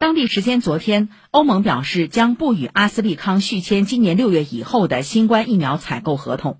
当地时间昨天欧盟表示将不与阿斯利康续签今年六月以后的新冠疫苗采购合同。